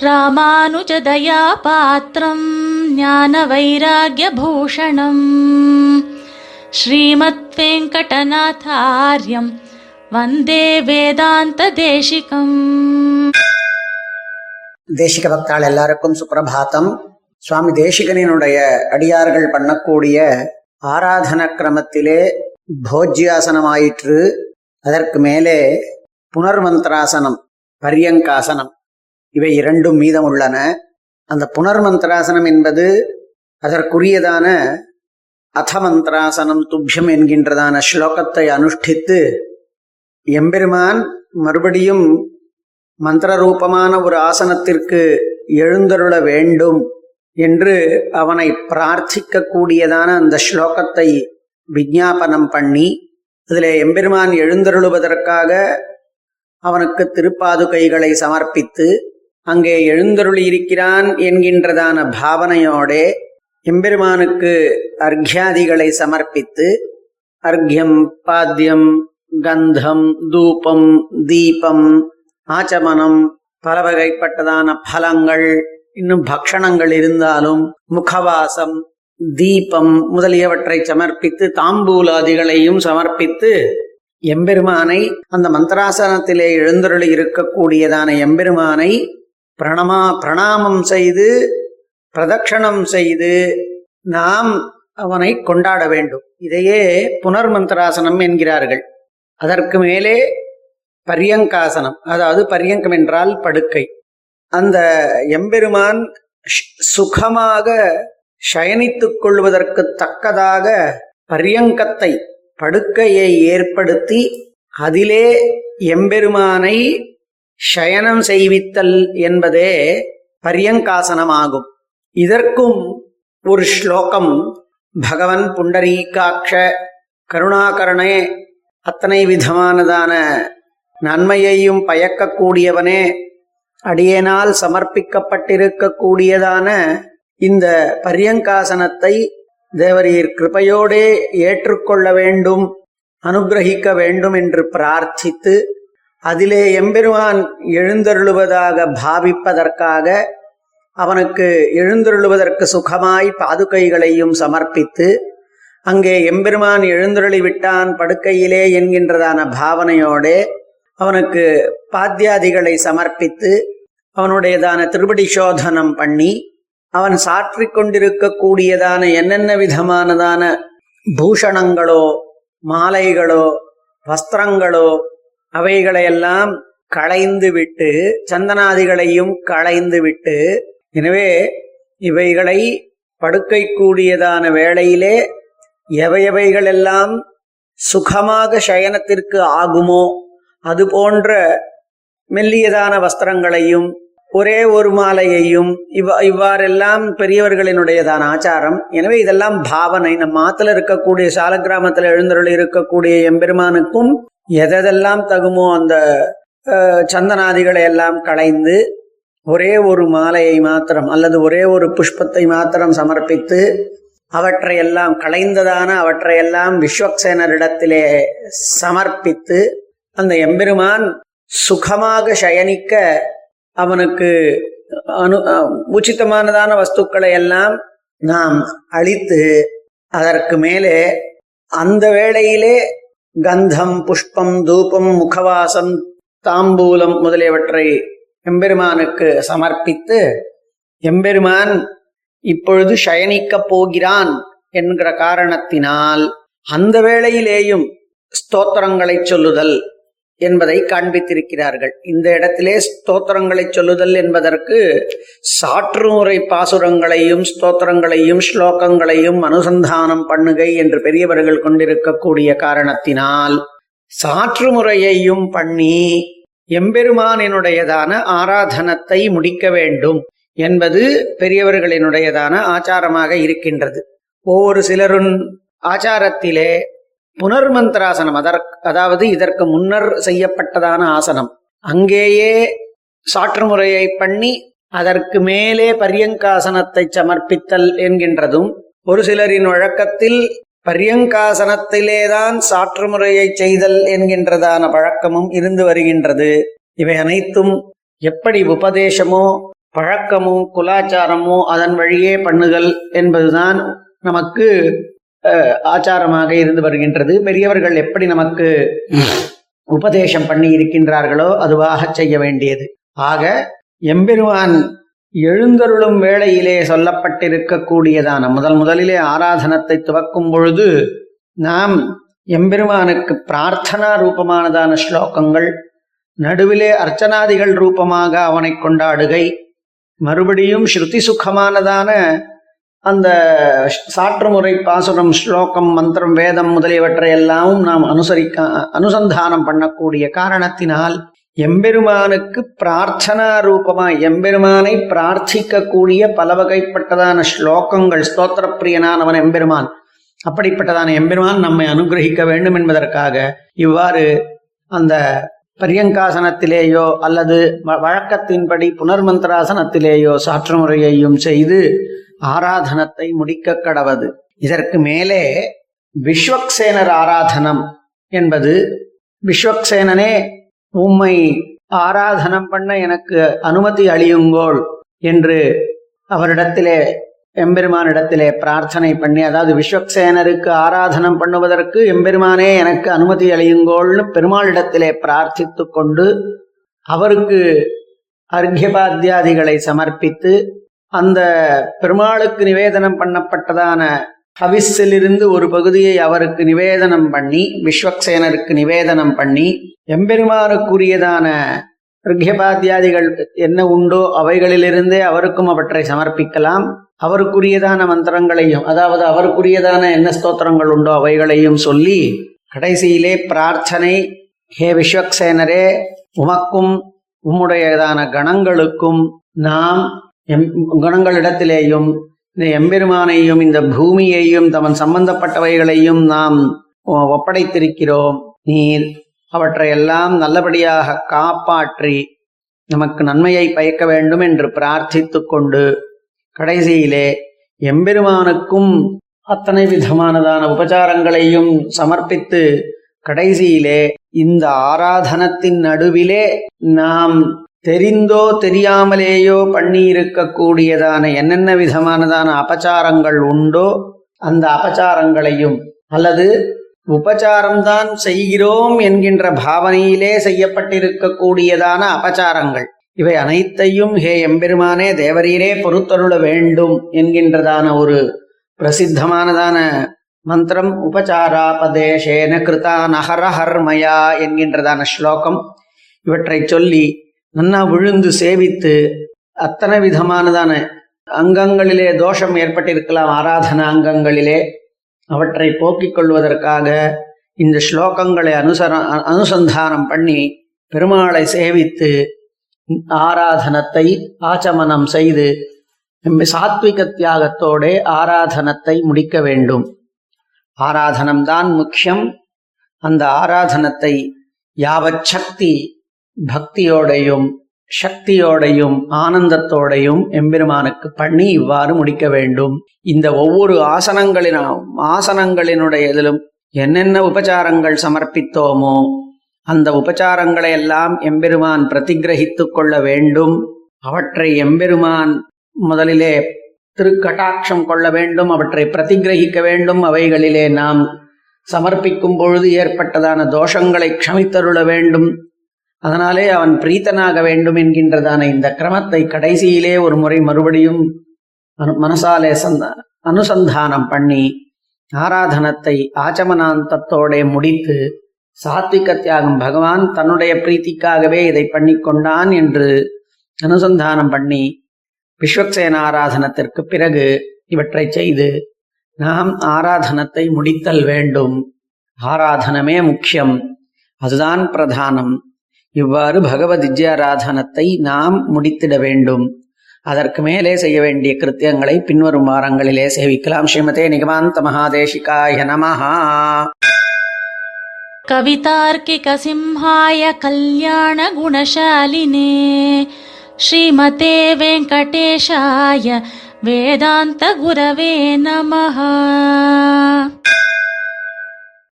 ராமானுஜதயாபாத்திரம் ஞான வைராகியபூஷணம் ஸ்ரீமத் வெங்கடநாதாரியம் வந்தே வேதாந்த தேசிகம் தேசிக பக்தாள் எல்லாருக்கும் சுப்பிரபாத்தம். சுவாமி தேசிகனினுடைய அடியார்கள் பண்ணக்கூடிய ஆராதன கிரமத்திலே போஜ்யாசனமாயிற்று. அதற்கு மேலே புனர்மந்திராசனம் பரியங்காசனம் இவை இரண்டும் மீதம் உள்ளன. அந்த புனர்மந்திராசனம் என்பது அதற்குரியதான அதமந்திராசனம் துப்யம் என்கின்றதான ஸ்லோகத்தை அனுஷ்டித்து எம்பெருமான் மறுபடியும் மந்திர ரூபமான ஒரு ஆசனத்திற்கு எழுந்தருள வேண்டும் என்று அவனை பிரார்த்திக்க கூடியதான அந்த ஸ்லோகத்தை விஜாபனம் பண்ணி அதில் எம்பெருமான் எழுந்தருளுவதற்காக அவனுக்கு திருப்பாதுகைகளை சமர்ப்பித்து அங்கே எழுந்தருளி இருக்கிறான் என்கின்றதான பாவனையோடே எம்பெருமானுக்கு அர்க்யாதிகளை சமர்ப்பித்து அர்க்யம் பாத்தியம் கந்தம் தூபம் தீபம் ஆச்சமனம் பல வகைப்பட்டதான பலங்கள் இன்னும் பக்ஷணங்கள் இருந்தாலும் முகவாசம் தீபம் முதலியவற்றை சமர்ப்பித்து தாம்பூலாதிகளையும் சமர்ப்பித்து எம்பெருமானை அந்த மந்திராசனத்திலே எழுந்தருளி இருக்கக்கூடியதான எம்பெருமானை பிரணமா பிரணாமம் செய்து பிரதட்சணம் செய்து நாம் அவனை கொண்டாட வேண்டும். இதையே புனர்மந்திராசனம் என்கிறார்கள். அதற்கு மேலே பரியங்காசனம் அதாவது பரியங்கம் என்றால் படுக்கை. அந்த எம்பெருமான் சுகமாக சயனித்துக் கொள்வதற்கு தக்கதாக பரியங்கத்தை படுக்கையை ஏற்படுத்தி அதிலே எம்பெருமானை சயனம் செய்வித்தல் என்பதே பரியங்காசனமாகும். இதற்கும் ஒரு ஸ்லோகம் பகவன் புண்டரீகாட்ச கருணாகரணே அத்தனை விதமானதான நன்மையையும் பயக்கக்கூடியவனே அடியேனால் சமர்ப்பிக்கப்பட்டிருக்கக்கூடியதான இந்த பரியங்காசனத்தை தேவரீர் கிருபையோடே ஏற்றுக்கொள்ள வேண்டும் அனுகிரகிக்க வேண்டும் என்று பிரார்த்தித்து அதிலே எம்பெருமான் எழுந்தருளுவதாக பாவிப்பதற்காக அவனுக்கு எழுந்தருளுவதற்கு சுகமாய் பாதுகைகளையும் சமர்ப்பித்து அங்கே எம்பெருமான் எழுந்தருளி விட்டான் படுக்கையிலே என்கின்றதான பாவனையோடே அவனுக்கு பாத்தியாதிகளை சமர்ப்பித்து அவனுடையதான திருப்படி சோதனம் பண்ணி அவன் சாற்றிக் கொண்டிருக்கக்கூடியதான என்னென்ன விதமானதான பூஷணங்களோ மாலைகளோ வஸ்திரங்களோ அவைகளையெல்லாம் களைந்து விட்டு சந்தனாதிகளையும் களைந்து விட்டு எனவே இவைகளை படுக்கை கூடியதான வேளையிலே எவையவைகளெல்லாம் சுகமாக சயனத்திற்கு ஆகுமோ அது போன்ற மெல்லியதான வஸ்திரங்களையும் ஒரே ஒரு மாலையையும் இவ் இவ்வாறெல்லாம் பெரியவர்களினுடையதான ஆச்சாரம். எனவே இதெல்லாம் பாவனை. நம்ம ஆத்துல இருக்கக்கூடிய சால கிராமத்துல எழுந்தருள் இருக்கக்கூடிய எம்பெருமானுக்கும் எதெல்லாம் தகுமோ அந்த சந்தனாதிகளை எல்லாம் களைந்து ஒரே ஒரு மாலையை மாத்திரம் அல்லது ஒரே ஒரு புஷ்பத்தை மாத்திரம் சமர்ப்பித்து அவற்றையெல்லாம் களைந்ததான அவற்றையெல்லாம் விஸ்வக்சேனரிடத்திலே சமர்ப்பித்து அந்த எம்பெருமான் சுகமாக சயனிக்க அவனுக்கு அனு உச்சிதமானதான வஸ்துக்களை எல்லாம் நாம் அழித்து அதற்கு மேலே அந்த வேளையிலே கந்தம் புஷ்பம் தூபம் முகவாசம் தாம்பூலம் முதலியவற்றை எம்பெருமானுக்கு சமர்ப்பித்து எம்பெருமான் இப்பொழுது சயனிக்கப் போகிறான் என்கிற காரணத்தினால் அந்த வேளையிலேயும் ஸ்தோத்திரங்களை சொல்லுதல். என்பதை காண்பித்திருக்கிறார்கள். இந்த இடத்திலே ஸ்தோத்திரங்களை சொல்லுதல் என்பதற்கு சாற்றுமுறை பாசுரங்களையும் ஸ்தோத்திரங்களையும் ஸ்லோகங்களையும் அனுசந்தானம் பண்ணுகை என்று பெரியவர்கள் கொண்டிருக்கக்கூடிய காரணத்தினால் சாற்றுமுறையையும் பண்ணி எம்பெருமானினுடையதான ஆராதனத்தை முடிக்க வேண்டும் என்பது பெரியவர்களினுடையதான ஆச்சாரமாக இருக்கின்றது. ஒவ்வொரு சிலரும் ஆச்சாரத்திலே புனர்மந்திராசனம் அதற்கு அதாவது இதற்கு முன்னர் செய்யப்பட்டதான ஆசனம். அங்கேயே சாற்று முறையை பண்ணி அதற்கு மேலே பரியங்காசனத்தை சமர்ப்பித்தல் என்கின்றதும் ஒரு சிலரின் வழக்கத்தில் பரியங்காசனத்திலேதான் சாற்று முறையை செய்தல் என்கின்றதான பழக்கமும் இருந்து வருகின்றது. இவை அனைத்தும் எப்படி உபதேசமோ பழக்கமோ குலாச்சாரமோ அதன் வழியே பண்ணுதல் என்பதுதான் நமக்கு ஆச்சாரமாக இருந்து வருகின்றது. பெரியவர்கள் எப்படி நமக்கு உபதேசம் பண்ணி இருக்கின்றார்களோ அதுவாக செய்ய வேண்டியது. ஆக எம்பெருமான் எழுந்தருளும் வேளையிலே சொல்லப்பட்டிருக்கக்கூடியதான முதல் முதலிலே ஆராதனத்தை துவக்கும் பொழுது நாம் எம்பெருமானுக்கு பிரார்த்தனா ரூபமானதான ஸ்லோகங்கள் நடுவிலே அர்ச்சனாதிகள் ரூபமாக அவனை கொண்டாடுகை மறுபடியும் ஸ்ருதி சுகமானதான அந்த சாற்றுமுறை பாசுரம் ஸ்லோகம் மந்திரம் வேதம் முதலியவற்றை எல்லாம் நாம் அனுசரிக்க அனுசந்தானம் பண்ணக்கூடிய காரணத்தினால் எம்பெருமானுக்கு பிரார்த்தனா ரூபமா எம்பெருமானை பிரார்த்திக்கக்கூடிய பல வகைப்பட்டதான ஸ்லோகங்கள் ஸ்தோத்திர பிரியனானவன் எம்பெருமான். அப்படிப்பட்டதான எம்பெருமான் நம்மை அனுகிரகிக்க வேண்டும் என்பதற்காக இவ்வாறு அந்த பரியங்காசனத்திலேயோ அல்லது வ- வழக்கத்தின்படி புனர்மந்திராசனத்திலேயோ சாற்று முறையையும் செய்து ஆராதனத்தை முடிக்க கடவது. இதற்கு மேலே விஸ்வக்சேனர் ஆராதனம் என்பது விஸ்வக்சேனனே உம்மை ஆராதனம் பண்ண எனக்கு அனுமதி அளியுங்கோள் என்று அவரிடத்திலே எம்பெருமானிடத்திலே பிரார்த்தனை பண்ணி அதாவது விஸ்வக்சேனருக்கு ஆராதனம் பண்ணுவதற்கு எம்பெருமானே எனக்கு அனுமதி அளியுங்கோள்னு பெருமாளிடத்திலே பிரார்த்தித்து கொண்டு அவருக்கு அர்க்யபாத்தியாதிகளை சமர்ப்பித்து அந்த பெருமாளுக்கு நிவேதனம் பண்ணப்பட்டதான ஹவிஸிலிருந்து ஒரு பகுதியை அவருக்கு நிவேதனம் பண்ணி விஸ்வக்சேனருக்கு நிவேதனம் பண்ணி எம்பெருமானுக்குரியதான ரிக்யபாத்தியாதிகள் என்ன உண்டோ அவைகளிலிருந்தே அவருக்கும் அவற்றை சமர்ப்பிக்கலாம். அவருக்குரியதான மந்திரங்களையும் அதாவது அவருக்குரியதான என்ன ஸ்தோத்திரங்கள் உண்டோ அவைகளையும் சொல்லி கடைசியிலே பிரார்த்தனை ஹே விஸ்வக்சேனரே உமக்கும் உம்முடையதான கணங்களுக்கும் நாம் எம் குணங்களிடத்திலேயும் இந்த எம்பெருமானையும் இந்த பூமியையும் தமன் சம்பந்தப்பட்டவைகளையும் நாம் ஒ- ஒப்படைத்திருக்கிறோம். நீர் அவற்றையெல்லாம் நல்லபடியாக காப்பாற்றி நமக்கு நன்மையை பயக்க வேண்டும் என்று பிரார்த்தித்து கொண்டு கடைசியிலே எம்பெருமானுக்கும் அத்தனை விதமானதான உபச்சாரங்களையும் சமர்ப்பித்து கடைசியிலே இந்த ஆராதனத்தின் நடுவிலே நாம் தெரிந்தோ தெரியாமலேயோ பண்ணியிருக்கக்கூடியதான என்னென்ன விதமானதான அபச்சாரங்கள் உண்டோ அந்த அபச்சாரங்களையும் அல்லது உபச்சாரம்தான் செய்கிறோம் என்கின்ற பாவனையிலே செய்யப்பட்டிருக்கக்கூடியதான அபச்சாரங்கள். இவை அனைத்தையும் ஹே எம்பெருமானே தேவரீரே பொறுத்தருள வேண்டும் என்கின்றதான ஒரு பிரசித்தமானதான மந்திரம். உபச்சாராபதேஷேன கிருதா நகரஹர்மயா என்கின்றதான ஸ்லோகம். இவற்றை சொல்லி நன்னா விழுந்து சேவித்து அத்தனை விதமானதான அங்கங்களிலே தோஷம் ஏற்பட்டிருக்கலாம். ஆராதனா அங்கங்களிலே அவற்றை போக்கிக் கொள்வதற்காக இந்த ஸ்லோகங்களை அனுசர அனுசந்தானம் பண்ணி பெருமாளை சேவித்து ஆராதனத்தை ஆச்சமனம் செய்து சாத்விக தியாகத்தோடே ஆராதனத்தை முடிக்க வேண்டும். ஆராதனம்தான் முக்கியம். அந்த ஆராதனத்தை யாவச்சக்தி பக்தியோடையும் சக்தியோடையும் ஆனந்தத்தோடையும் எம்பெருமானுக்கு பண்ணி இவ்வாறு முடிக்க வேண்டும். இந்த ஒவ்வொரு ஆசனங்களின் ஆசனங்களினுடைய இதிலும் என்னென்ன உபச்சாரங்கள் சமர்ப்பித்தோமோ அந்த உபச்சாரங்களை எல்லாம் எம்பெருமான் பிரதிகிரகித்து கொள்ள வேண்டும். அவற்றை எம்பெருமான் முதலிலே திருக்கட்டாட்சம் கொள்ள வேண்டும் அவற்றை பிரதிகிரகிக்க வேண்டும். அவைகளிலே நாம் சமர்ப்பிக்கும் பொழுது ஏற்பட்டதான தோஷங்களை க்ஷமித்தருள வேண்டும். அதனாலே அவன் பிரீத்தனாக வேண்டும் என்கின்றதான இந்த கிரமத்தை கடைசியிலே ஒரு முறை மறுபடியும் அனு- மனசாலே சந்த அனுசந்தானம் பண்ணி ஆராதனத்தை ஆச்சமனாந்தத்தோடே முடித்து சாத்விக தியாகம் பகவான் தன்னுடைய பிரீத்திக்காகவே இதை பண்ணி கொண்டான் என்று அனுசந்தானம் பண்ணி விஸ்வக்சேன ஆராதனத்திற்கு பிறகு இவற்றை செய்து நாம் ஆராதனத்தை முடித்தல் வேண்டும். ஆராதனமே முக்கியம். அதுதான் பிரதானம். இவ்வாறு பகவத் வித்யாராதனத்தை நாம் முடித்திட வேண்டும். அதற்கு மேலே செய்ய வேண்டிய கிருத்தியங்களை பின்வரும் வாரங்களிலே சேவிக்கலாம். ஸ்ரீமதே நிகமாந்த மகாதேசிகாய நமஹா. கவிதார்க்கிக சிம்ஹாய கல்யாண குணசாலினே ஸ்ரீமதே வெங்கடேஷாய வேதாந்த குரவே நமஹா.